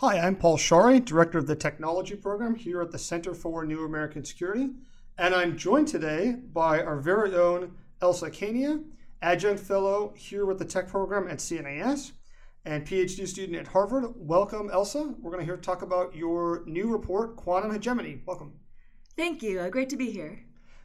Hi, I'm Paul Scharre, Director of the Technology Program here at the Center for New American Security, and I'm joined today by our very own Elsa Kania, Adjunct Fellow here with the Tech Program at CNAS, and PhD student at Harvard. Welcome, Elsa. We're going to hear talk about your new report, Quantum Hegemony. Welcome. Thank you. Uh, great to be here.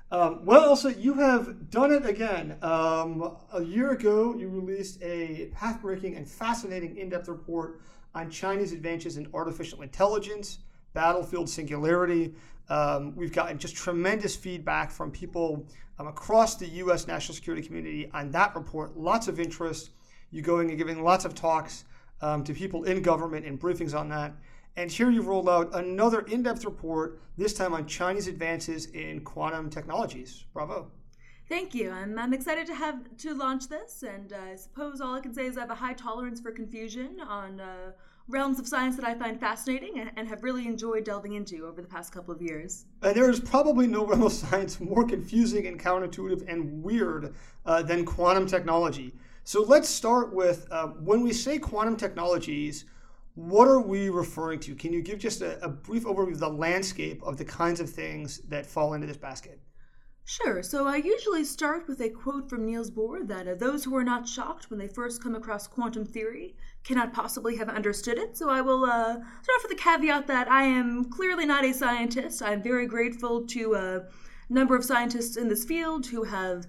Um, well, Elsa, you have done it again. Um, a year ago, you released a path-breaking and fascinating in-depth report on Chinese advances in artificial intelligence, battlefield singularity. Um, we've gotten just tremendous feedback from people um, across the U.S. national security community on that report. Lots of interest. You're going and giving lots of talks um, to people in government and briefings on that. And here you've rolled out another in depth report, this time on Chinese advances in quantum technologies. Bravo. Thank you. I'm, I'm excited to have to launch this, and uh, I suppose all I can say is I have a high tolerance for confusion on uh, realms of science that I find fascinating and, and, have really enjoyed delving into over the past couple of years. And there is probably no realm of science more confusing and counterintuitive and weird uh, than quantum technology. So let's start with uh, when we say quantum technologies. What are we referring to? Can you give just a, a brief overview of the landscape of the kinds of things that fall into this basket? Sure. So I usually start with a quote from Niels Bohr that uh, those who are not shocked when they first come across quantum theory cannot possibly have understood it. So I will uh, start off with the caveat that I am clearly not a scientist. I'm very grateful to a number of scientists in this field who have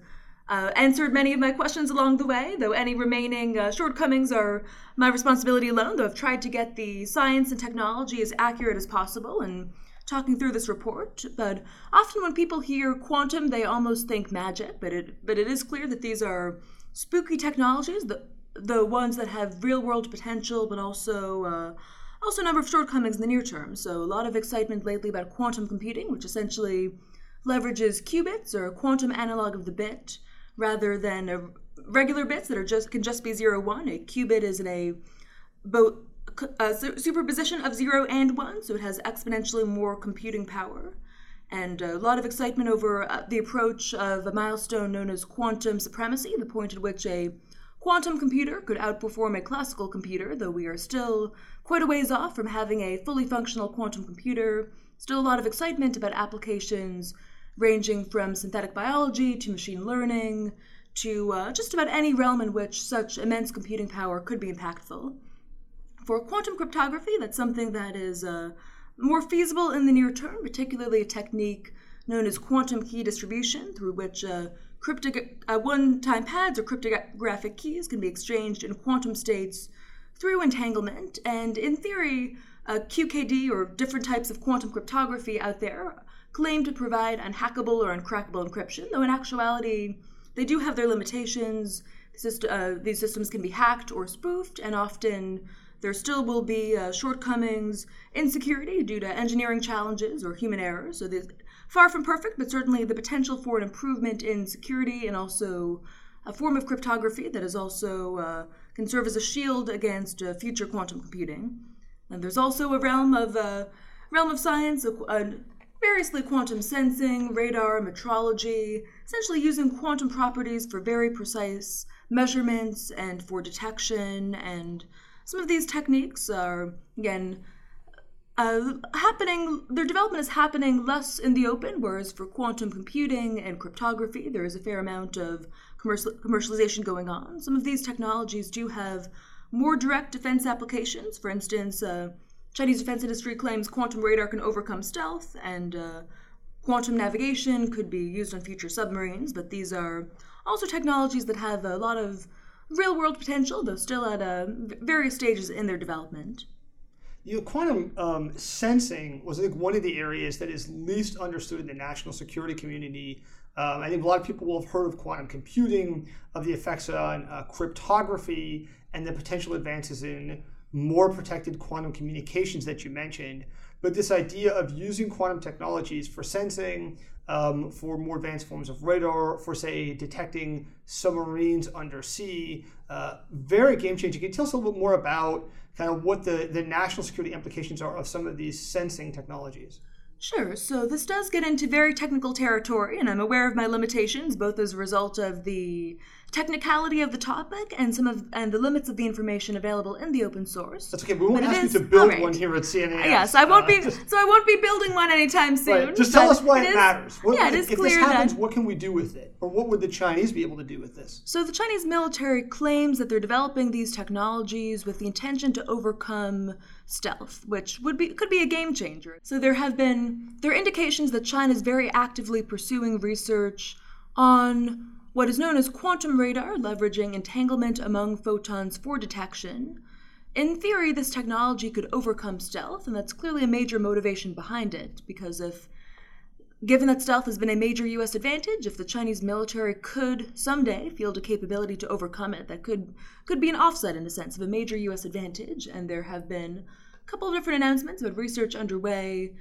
uh, answered many of my questions along the way, though any remaining uh, shortcomings are my responsibility alone, though I've tried to get the science and technology as accurate as possible and talking through this report, but often when people hear quantum, they almost think magic. But it but it is clear that these are spooky technologies, the the ones that have real world potential, but also uh, also a number of shortcomings in the near term. So a lot of excitement lately about quantum computing, which essentially leverages qubits or a quantum analog of the bit rather than regular bits that are just can just be zero one. A qubit is in a both a superposition of zero and one, so it has exponentially more computing power. And a lot of excitement over uh, the approach of a milestone known as quantum supremacy, the point at which a quantum computer could outperform a classical computer, though we are still quite a ways off from having a fully functional quantum computer. Still a lot of excitement about applications ranging from synthetic biology to machine learning to uh, just about any realm in which such immense computing power could be impactful. For quantum cryptography, that's something that is uh, more feasible in the near term, particularly a technique known as quantum key distribution, through which uh, uh, one-time pads or cryptographic keys can be exchanged in quantum states through entanglement. And in theory, uh, QKD or different types of quantum cryptography out there claim to provide unhackable or uncrackable encryption, though in actuality, they do have their limitations. Uh, these systems can be hacked or spoofed, and often there still will be uh, shortcomings, insecurity due to engineering challenges or human errors. So there's far from perfect, but certainly the potential for an improvement in security and also a form of cryptography that is also uh, can serve as a shield against uh, future quantum computing. And there's also a realm of uh, realm of science, variously quantum sensing, radar, metrology, essentially using quantum properties for very precise measurements and for detection and some of these techniques are, again, uh, happening, their development is happening less in the open, whereas for quantum computing and cryptography, there is a fair amount of commercial, commercialization going on. Some of these technologies do have more direct defense applications. For instance, uh, Chinese defense industry claims quantum radar can overcome stealth, and uh, quantum navigation could be used on future submarines, but these are also technologies that have a lot of real world potential, though still at uh, various stages in their development. You know, quantum um, sensing was, I think, one of the areas that is least understood in the national security community. Um, I think a lot of people will have heard of quantum computing, of the effects on uh, cryptography, and the potential advances in more protected quantum communications that you mentioned. But this idea of using quantum technologies for sensing, um, for more advanced forms of radar, for say detecting submarines under sea, uh, very game changing. Can you tell us a little bit more about kind of what the, the national security implications are of some of these sensing technologies? Sure. So this does get into very technical territory, and I'm aware of my limitations, both as a result of the technicality of the topic and some of and the limits of the information available in the open source. That's okay. We won't ask is- you to build alright. one here at CNAS. Yes, I won't Uh, be. just- so I won't be building one anytime soon. Right. Just tell us why it, matters. What, yeah, it if, is if clear this happens, that- what can we do with it? Or what would the Chinese be able to do with this? So the Chinese military claims that they're developing these technologies with the intention to overcome stealth, which would be could be a game changer. So there have been there are indications that China is very actively pursuing research on what is known as quantum radar, leveraging entanglement among photons for detection. In theory, this technology could overcome stealth, and that's clearly a major motivation behind it, because if Given that stealth has been a major U.S. advantage, if the Chinese military could someday field a capability to overcome it, that could could be an offset in a sense of a major U.S. advantage. And there have been a couple of different announcements about research underway,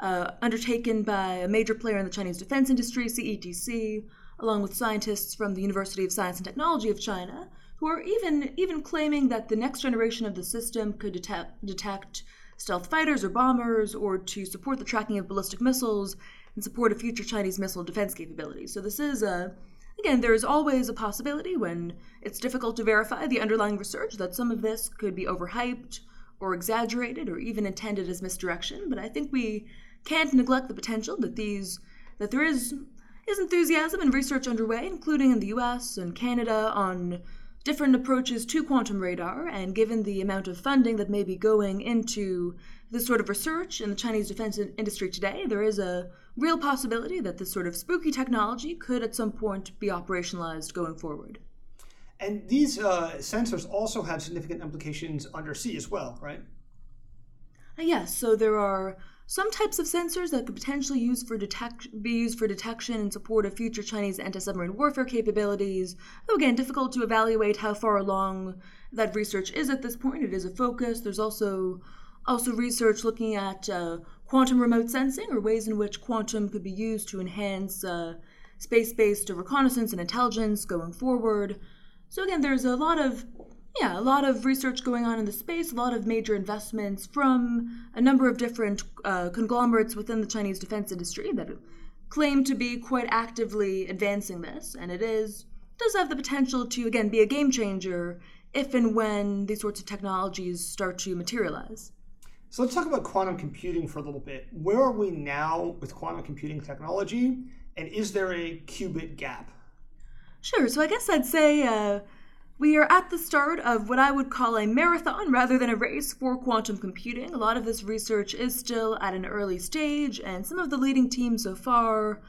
uh, undertaken by a major player in the Chinese defense industry, CETC, along with scientists from the University of Science and Technology of China, who are even even claiming that the next generation of the system could detect stealth fighters or bombers, or to support the tracking of ballistic missiles and support of future Chinese missile defense capabilities. So this is a again, there is always a possibility when it's difficult to verify the underlying research that some of this could be overhyped or exaggerated or even intended as misdirection. But I think we can't neglect the potential that these that there is is enthusiasm and research underway, including in the U.S. and Canada, on different approaches to quantum radar. And given the amount of funding that may be going into this sort of research in the Chinese defense industry today, there is a real possibility that this sort of spooky technology could at some point be operationalized going forward. And these uh, sensors also have significant implications undersea as well, right? Uh, yes, so there are some types of sensors that could potentially detect- be used for detection and support of future Chinese anti-submarine warfare capabilities. Though again, difficult to evaluate how far along that research is at this point. It is a focus. There's also also research looking at uh, quantum remote sensing or ways in which quantum could be used to enhance uh, space-based reconnaissance and intelligence going forward. So again, there's a lot of yeah, a lot of research going on in the space, a lot of major investments from a number of different uh, conglomerates within the Chinese defense industry that claim to be quite actively advancing this, and it is does have the potential to again be a game changer if and when these sorts of technologies start to materialize. So let's talk about quantum computing for a little bit. Where are we now with quantum computing technology? And is there a qubit gap? Sure. So I guess I'd say uh, we are at the start of what I would call a marathon rather than a race for quantum computing. A lot of this research is still at an early stage, and some of the leading teams so far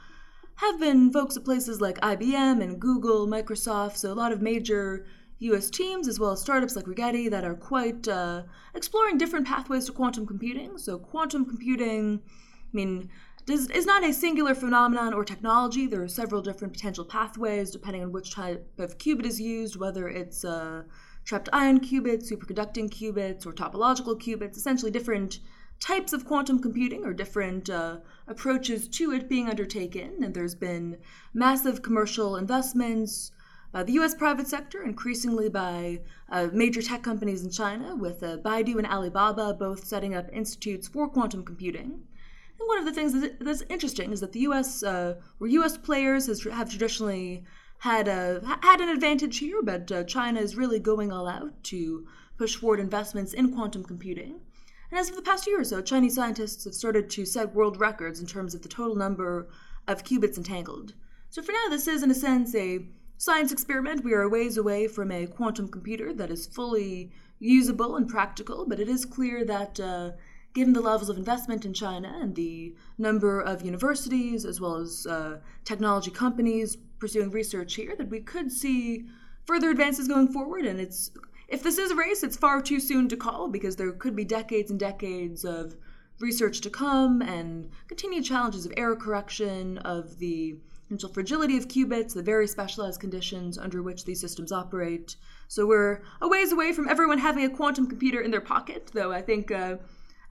have been folks at places like IBM and Google, Microsoft, so a lot of major US teams as well as startups like Rigetti that are quite uh, exploring different pathways to quantum computing. So, quantum computing, I mean, does, is not a singular phenomenon or technology. There are several different potential pathways depending on which type of qubit is used, whether it's uh, trapped ion qubits, superconducting qubits, or topological qubits, essentially different types of quantum computing or different uh, approaches to it being undertaken. And there's been massive commercial investments by the US private sector, increasingly by uh, major tech companies in China, with uh, Baidu and Alibaba both setting up institutes for quantum computing. One of the things that's, that's interesting is that the U.S. Uh, where U.S. players has, have traditionally had a had an advantage here, but uh, China is really going all out to push forward investments in quantum computing. And as of the past year or so, Chinese scientists have started to set world records in terms of the total number of qubits entangled. So for now, this is in a sense a science experiment. We are a ways away from a quantum computer that is fully usable and practical, but it is clear that. Uh, given the levels of investment in China and the number of universities as well as uh, technology companies pursuing research here, that we could see further advances going forward. And it's if this is a race, it's far too soon to call because there could be decades and decades of research to come and continued challenges of error correction, of the potential fragility of qubits, the very specialized conditions under which these systems operate. So we're a ways away from everyone having a quantum computer in their pocket, though I think. Uh,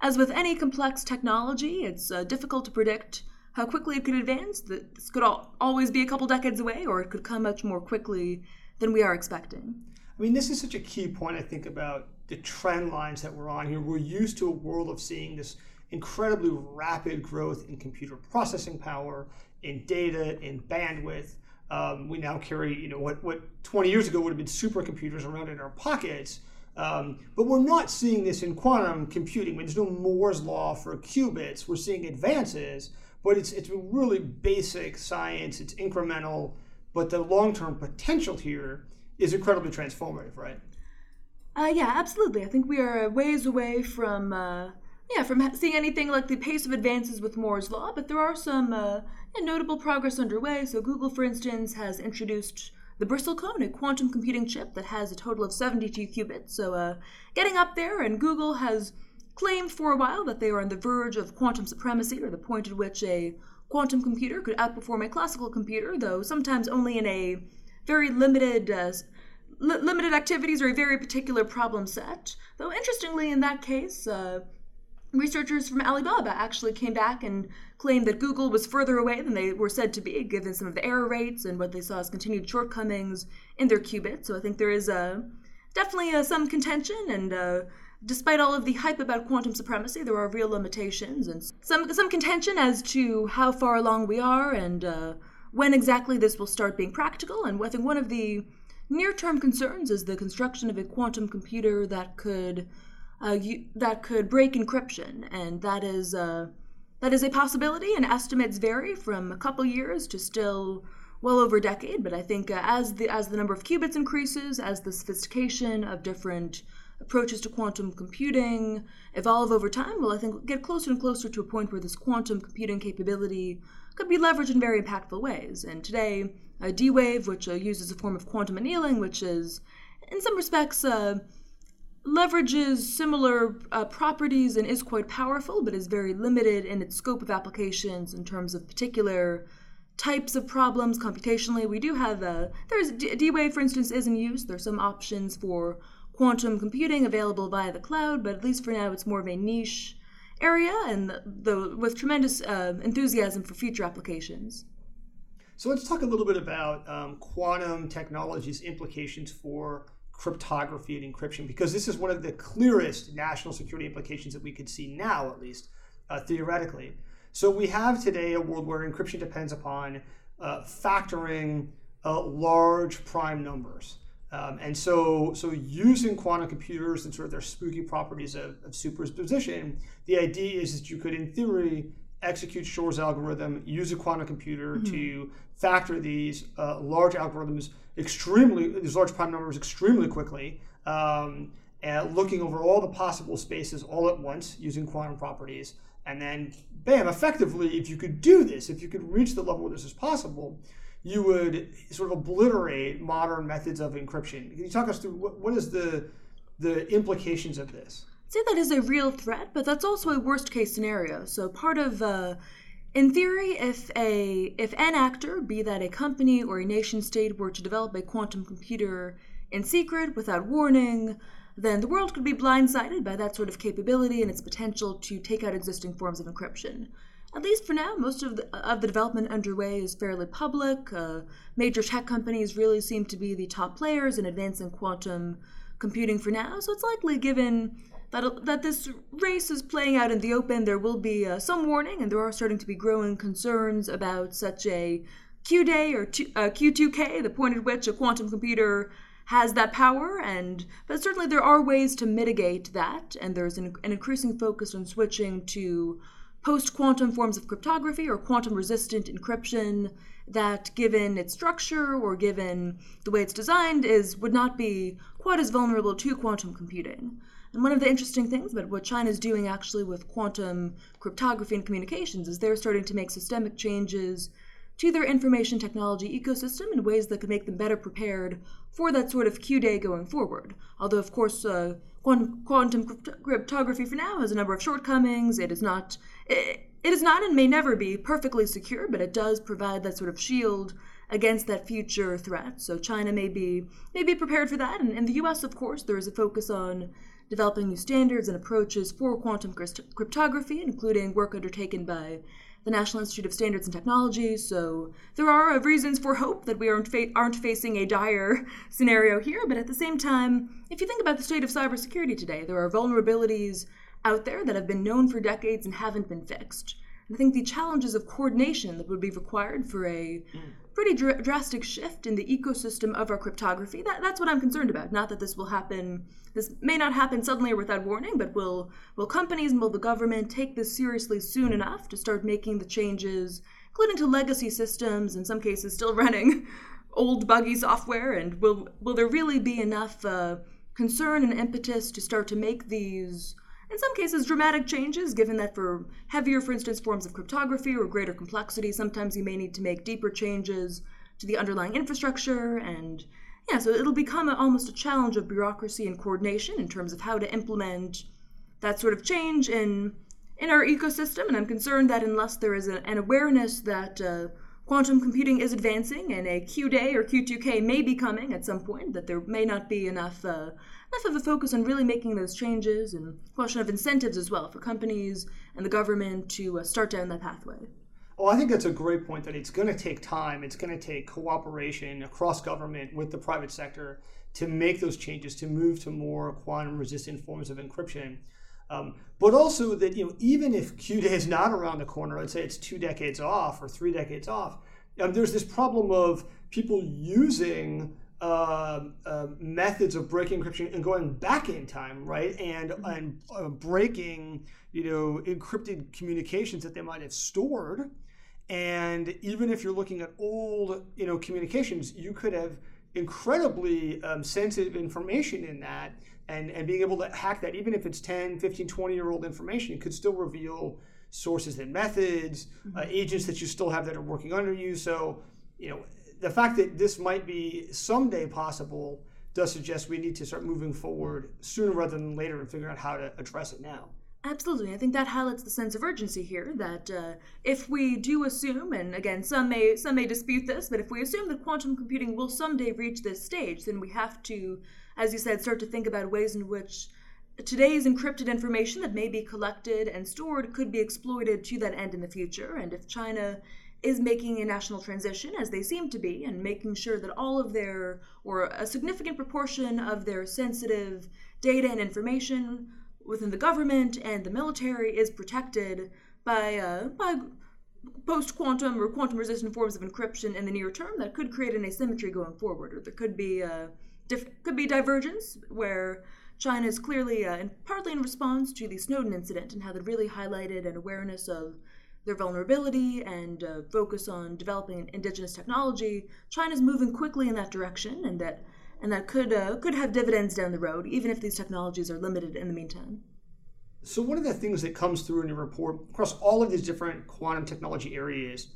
as with any complex technology, it's uh, difficult to predict how quickly it could advance. This could al- always be a couple decades away, or it could come much more quickly than we are expecting. I mean, this is such a key point, I think, about the trend lines that we're on here. We're used to a world of seeing this incredibly rapid growth in computer processing power, in data, in bandwidth. Um, we now carry, you know, what, what 20 years ago would have been supercomputers around in our pockets. Um, but we're not seeing this in quantum computing. There's no Moore's law for qubits. We're seeing advances, but it's it's really basic science. It's incremental, but the long-term potential here is incredibly transformative, right? Uh, yeah, absolutely. I think we are ways away from uh, yeah from seeing anything like the pace of advances with Moore's law, but there are some uh, notable progress underway. So Google, for instance, has introduced the Bristlecone, a quantum computing chip that has a total of 72 qubits. So uh, getting up there, and Google has claimed for a while that they are on the verge of quantum supremacy, or the point at which a quantum computer could outperform a classical computer, though sometimes only in a very limited uh, li- limited activities or a very particular problem set. Though interestingly, in that case, uh, researchers from Alibaba actually came back and claimed that Google was further away than they were said to be, given some of the error rates and what they saw as continued shortcomings in their qubit. So I think there is uh, definitely uh, some contention, and uh, despite all of the hype about quantum supremacy, there are real limitations and some some contention as to how far along we are and uh, when exactly this will start being practical. And I think one of the near-term concerns is the construction of a quantum computer that could uh, you, that could break encryption, and that is uh, that is a possibility. And estimates vary from a couple years to still well over a decade. But I think uh, as the as the number of qubits increases, as the sophistication of different approaches to quantum computing evolve over time, well, I think we'll get closer and closer to a point where this quantum computing capability could be leveraged in very impactful ways. And today, uh, D-Wave, which uh, uses a form of quantum annealing, which is in some respects uh, leverages similar uh, properties and is quite powerful, but is very limited in its scope of applications in terms of particular types of problems computationally. We do have a, there's D-Wave, for instance, is in use. There's some options for quantum computing available via the cloud, but at least for now, it's more of a niche area and the, the with tremendous uh, enthusiasm for future applications. So let's talk a little bit about um, quantum technology's implications for cryptography and encryption because this is one of the clearest national security implications that we could see now, at least uh, theoretically. So we have today a world where encryption depends upon uh, factoring uh, large prime numbers. Um, and so, so using quantum computers and sort of their spooky properties of, of superposition, the idea is that you could, in theory, execute Shor's algorithm, use a quantum computer mm-hmm. to factor these uh, large algorithms extremely, these large prime numbers extremely quickly, um, and looking over all the possible spaces all at once using quantum properties. And then, bam, effectively, if you could do this, if you could reach the level where this is possible, you would sort of obliterate modern methods of encryption. Can you talk us through what, what is the the implications of this? I'd say that is a real threat, but that's also a worst case scenario. So part of uh, in theory, if a if an actor, be that a company or a nation state, were to develop a quantum computer in secret without warning, then the world could be blindsided by that sort of capability and its potential to take out existing forms of encryption. At least for now, most of the, of the development underway is fairly public. Uh, major tech companies really seem to be the top players in advancing quantum computing for now, so it's likely given that, that this race is playing out in the open, there will be uh, some warning, and there are starting to be growing concerns about such a Q day or Q, uh, Q2K, the point at which a quantum computer has that power. And but certainly there are ways to mitigate that, and there's an, an increasing focus on switching to post-quantum forms of cryptography or quantum-resistant encryption that given its structure or given the way it's designed is would not be quite as vulnerable to quantum computing and one of the interesting things about what China is doing actually with quantum cryptography and communications is they're starting to make systemic changes to their information technology ecosystem in ways that could make them better prepared for that sort of Q day going forward. Although, of course, uh, quantum, quantum cryptography for now has a number of shortcomings. It is not. It, it is not and may never be perfectly secure, but it does provide that sort of shield against that future threat. So China may be may be prepared for that, and in the U.S., of course, there is a focus on developing new standards and approaches for quantum cryptography, including work undertaken by the National Institute of Standards and Technology. So there are reasons for hope that we aren't, fa- aren't facing a dire scenario here, but at the same time, if you think about the state of cybersecurity today, there are vulnerabilities out there that have been known for decades and haven't been fixed. And I think the challenges of coordination that would be required for a mm. Pretty dr- drastic shift in the ecosystem of our cryptography. That, that's what I'm concerned about. Not that this will happen, this may not happen suddenly or without warning, but will, will companies and will the government take this seriously soon enough to start making the changes, including to legacy systems, in some cases still running old buggy software? And will, will there really be enough uh, concern and impetus to start to make these in some cases, dramatic changes, given that for heavier, for instance, forms of cryptography or greater complexity, sometimes you may need to make deeper changes to the underlying infrastructure. And yeah, so it'll become a, almost a challenge of bureaucracy and coordination in terms of how to implement that sort of change in in our ecosystem. And I'm concerned that unless there is a, an awareness that uh, quantum computing is advancing and a Q day or Q2K may be coming at some point, that there may not be enough uh, enough of a focus on really making those changes and question of incentives as well for companies and the government to uh, start down that pathway. Well, I think that's a great point that it's going to take time. It's going to take cooperation across government with the private sector to make those changes, to move to more quantum resistant forms of encryption. Um, but also that you know even if Q day is not around the corner, let's say it's two decades off or three decades off, um, there's this problem of people using uh, uh, methods of breaking encryption and going back in time, right? And mm-hmm. and uh, breaking you know encrypted communications that they might have stored. And even if you're looking at old you know communications, you could have incredibly um, sensitive information in that and, and being able to hack that, even if it's 10, 15, 20 year old information, it could still reveal sources and methods, mm-hmm. uh, agents that you still have that are working under you. So, you know, the fact that this might be someday possible does suggest we need to start moving forward sooner rather than later and figure out how to address it now. Absolutely. I think that highlights the sense of urgency here that uh, if we do assume, and again, some may, some may dispute this, but if we assume that quantum computing will someday reach this stage, then we have to as you said, start to think about ways in which today's encrypted information that may be collected and stored could be exploited to that end in the future. And if China is making a national transition, as they seem to be, and making sure that all of their, or a significant proportion of their sensitive data and information within the government and the military is protected by, uh, by post quantum or quantum resistant forms of encryption in the near term, that could create an asymmetry going forward, or there could be. Uh, Dif- could be divergence, where China is clearly, uh, and partly in response to the Snowden incident, and how that really highlighted an awareness of their vulnerability and uh, focus on developing indigenous technology. China's moving quickly in that direction, and that and that could uh, could have dividends down the road, even if these technologies are limited in the meantime. So one of the things that comes through in your report across all of these different quantum technology areas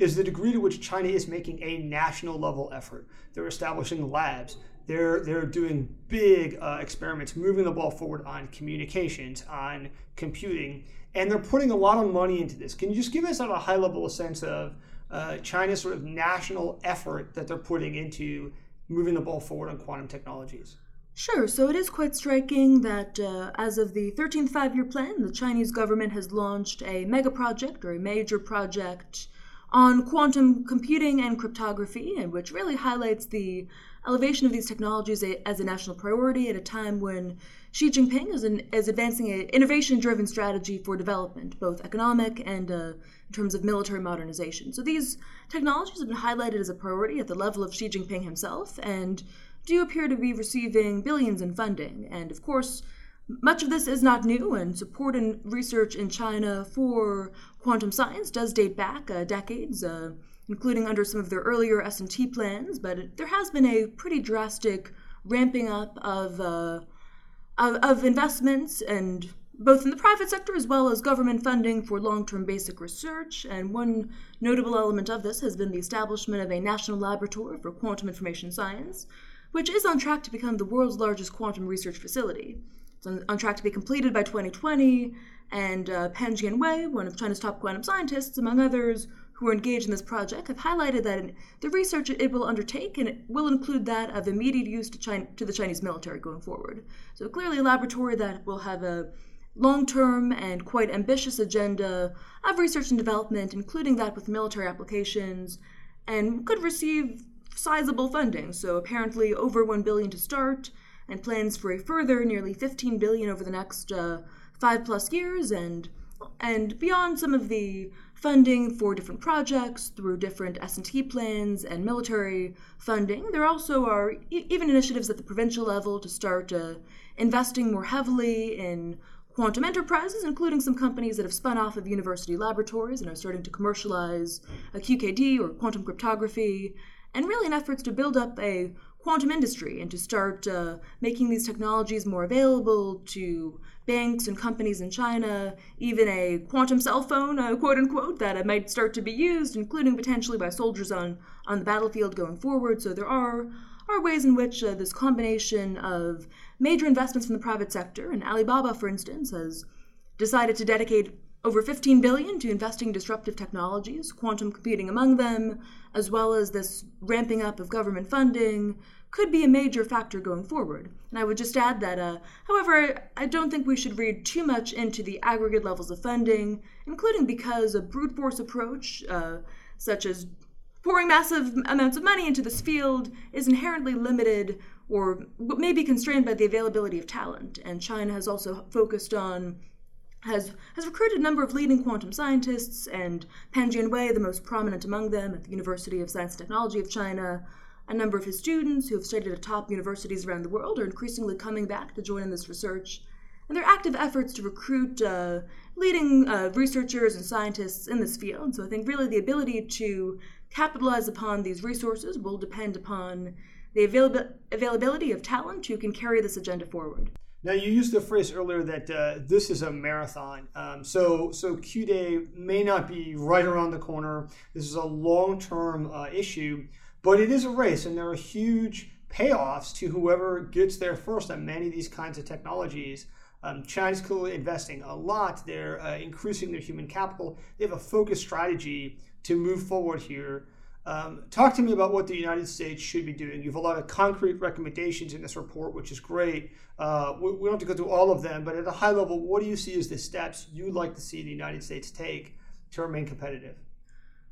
is the degree to which China is making a national level effort. They're establishing labs. They're they're doing big uh, experiments, moving the ball forward on communications, on computing, and they're putting a lot of money into this. Can you just give us a high level sense of uh, China's sort of national effort that they're putting into moving the ball forward on quantum technologies? Sure. So it is quite striking that uh, as of the 13th five year plan, the Chinese government has launched a mega project or a major project on quantum computing and cryptography, and which really highlights the elevation of these technologies as a national priority at a time when Xi Jinping is, an, is advancing an innovation driven strategy for development, both economic and uh, in terms of military modernization. So these technologies have been highlighted as a priority at the level of Xi Jinping himself and do appear to be receiving billions in funding. And of course, much of this is not new, and support and research in China for quantum science does date back uh, decades. Uh, including under some of their earlier S&T plans, but it, there has been a pretty drastic ramping up of, uh, of, of investments and both in the private sector as well as government funding for long-term basic research. And one notable element of this has been the establishment of a national laboratory for quantum information science, which is on track to become the world's largest quantum research facility. It's on, on track to be completed by 2020, and uh, Pan Jianwei, one of China's top quantum scientists, among others, who are engaged in this project have highlighted that the research it will undertake and it will include that of immediate use to, China, to the Chinese military going forward. So clearly a laboratory that will have a long-term and quite ambitious agenda of research and development, including that with military applications, and could receive sizable funding. So apparently over 1 billion to start, and plans for a further nearly 15 billion over the next uh, five plus years, and and beyond some of the funding for different projects through different S&T plans and military funding. There also are e- even initiatives at the provincial level to start uh, investing more heavily in quantum enterprises, including some companies that have spun off of university laboratories and are starting to commercialize a QKD or quantum cryptography, and really in efforts to build up a quantum industry and to start uh, making these technologies more available to banks and companies in China, even a quantum cell phone, uh, quote unquote, that might start to be used, including potentially by soldiers on, on the battlefield going forward. So there are, are ways in which uh, this combination of major investments from the private sector, and Alibaba, for instance, has decided to dedicate over 15 billion to investing in disruptive technologies, quantum computing among them, as well as this ramping up of government funding, could be a major factor going forward. And I would just add that, uh, however, I don't think we should read too much into the aggregate levels of funding, including because a brute force approach, uh, such as pouring massive amounts of money into this field, is inherently limited or may be constrained by the availability of talent. And China has also focused on has has recruited a number of leading quantum scientists, and Pan Jianwei, the most prominent among them, at the University of Science and Technology of China. A number of his students who have studied at top universities around the world are increasingly coming back to join in this research. And their active efforts to recruit uh, leading uh, researchers and scientists in this field. So I think really the ability to capitalize upon these resources will depend upon the avail- availability of talent who can carry this agenda forward. Now you used the phrase earlier that uh, this is a marathon. Um, so so Q Day may not be right around the corner. This is a long term uh, issue, but it is a race, and there are huge payoffs to whoever gets there first on many of these kinds of technologies. Um, China's clearly investing a lot. They're uh, increasing their human capital. They have a focused strategy to move forward here. Um, talk to me about what the United States should be doing. You have a lot of concrete recommendations in this report, which is great. Uh, we, we, don't have to go through all of them, but at a high level, what do you see as the steps you'd like to see the United States take to remain competitive?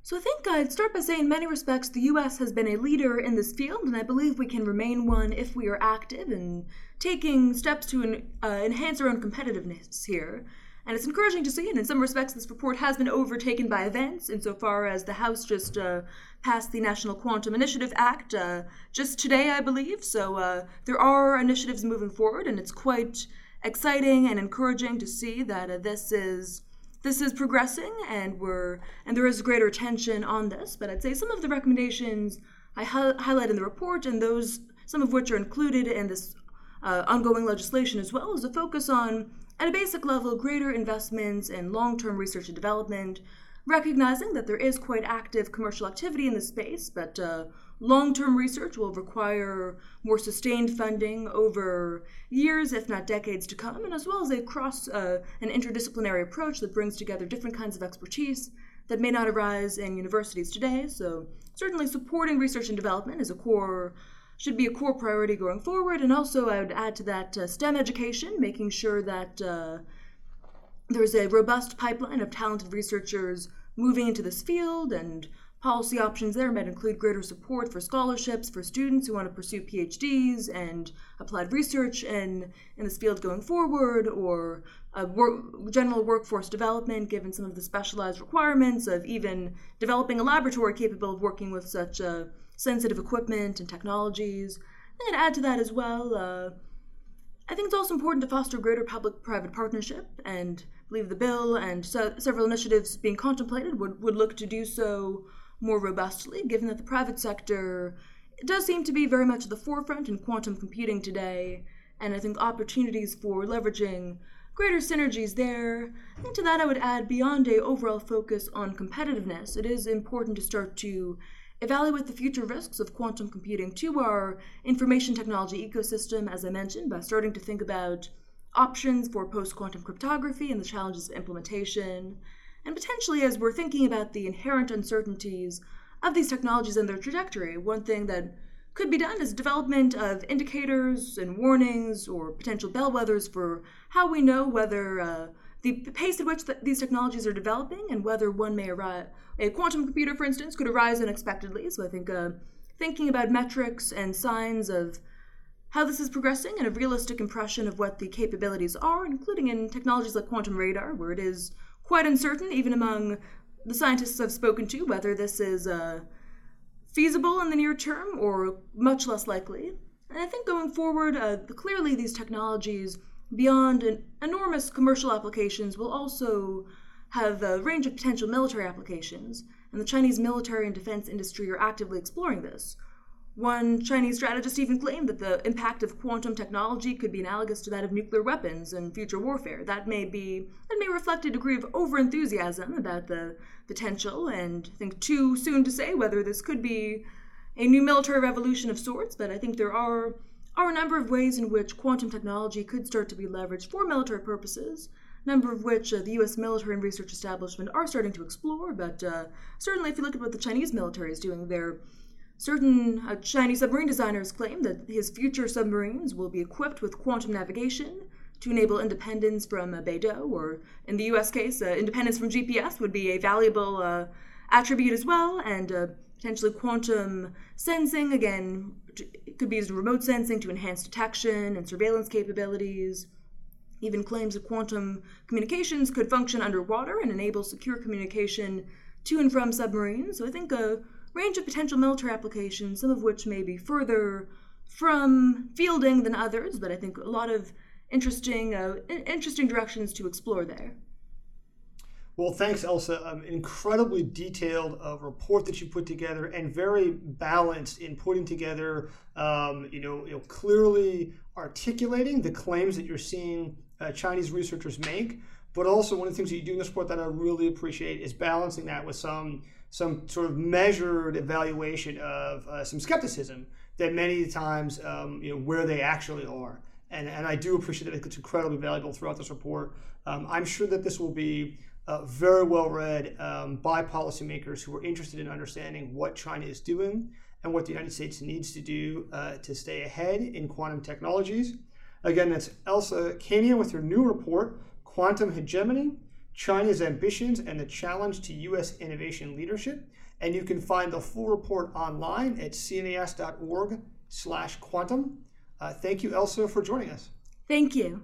So I think I'd start by saying, in many respects, the U.S. has been a leader in this field, and I believe we can remain one if we are active in taking steps to uh, enhance our own competitiveness here. And it's encouraging to see, and in some respects, this report has been overtaken by events, insofar as the House just uh, passed the National Quantum Initiative Act uh, just today, I believe. So uh, there are initiatives moving forward, and it's quite exciting and encouraging to see that uh, this is this is progressing, and we're and there is greater attention on this. But I'd say some of the recommendations I hi- highlight in the report, and those some of which are included in this uh, ongoing legislation as well, is a focus on at a basic level, greater investments in long term research and development, recognizing that there is quite active commercial activity in this space, but uh, long term research will require more sustained funding over years, if not decades to come, and as well as a cross uh, an interdisciplinary approach that brings together different kinds of expertise that may not arise in universities today. So, certainly supporting research and development is a core should be a core priority going forward. And also, I would add to that uh, STEM education, making sure that uh, there's a robust pipeline of talented researchers moving into this field and policy options there might include greater support for scholarships for students who want to pursue PhDs and applied research in, in this field going forward, or general workforce development, given some of the specialized requirements of even developing a laboratory capable of working with such a sensitive equipment and technologies. And add to that as well, uh, I think it's also important to foster greater public private partnership, and believe the bill and so several initiatives being contemplated would, would look to do so more robustly, given that the private sector does seem to be very much at the forefront in quantum computing today, and I think opportunities for leveraging greater synergies there. And to that, I would add beyond a overall focus on competitiveness, it is important to start to evaluate the future risks of quantum computing to our information technology ecosystem, as I mentioned, by starting to think about options for post quantum cryptography and the challenges of implementation, and potentially as we're thinking about the inherent uncertainties of these technologies and their trajectory, one thing that could be done is development of indicators and warnings or potential bellwethers for how we know whether uh, the pace at which the, these technologies are developing and whether one may arise. A quantum computer, for instance, could arise unexpectedly. So I think uh, thinking about metrics and signs of how this is progressing and a realistic impression of what the capabilities are, including in technologies like quantum radar, where it is quite uncertain, even among the scientists i've spoken to, whether this is uh, feasible in the near term or much less likely. And I think going forward, uh, clearly these technologies, beyond an enormous commercial applications, will also have a range of potential military applications, and the Chinese military and defense industry are actively exploring this. One Chinese strategist even claimed that the impact of quantum technology could be analogous to that of nuclear weapons in future warfare. That may be that may reflect a degree of overenthusiasm about the potential, and I think too soon to say whether this could be a new military revolution of sorts. But I think there are are a number of ways in which quantum technology could start to be leveraged for military purposes a number of which uh, the U.S. military and research establishment are starting to explore. But uh, certainly, if you look at what the Chinese military is doing, there certain uh, Chinese submarine designers claim that his future submarines will be equipped with quantum navigation to enable independence from uh, Beidou, or in the U.S. case, uh, independence from GPS would be a valuable uh, attribute as well, and potentially quantum sensing again could be used in remote sensing to enhance detection and surveillance capabilities even claims that quantum communications could function underwater and enable secure communication to and from submarines. So I think a range of potential military applications, some of which may be further from fielding than others, but I think a lot of interesting, uh, interesting directions to explore there. Well, thanks, Elsa. Um, incredibly detailed uh, report that you put together, and very balanced in putting together. Um, you know, you know, clearly articulating the claims that you're seeing uh, Chinese researchers make. But also, one of the things that you do in the report that I really appreciate is balancing that with some some sort of measured evaluation of uh, some skepticism that many times um, you know where they actually are. And, and I do appreciate that it's incredibly valuable throughout this report. Um, I'm sure that this will be uh, very well read um, by policymakers who are interested in understanding what China is doing and what the United States needs to do uh, to stay ahead in quantum technologies. Again, that's Elsa Kania with her new report, Quantum Hegemony, China's Ambitions and the Challenge to U.S. Innovation Leadership. And you can find the full report online at cnas.org slash quantum. Uh, thank you, Elsa, for joining us. Thank you.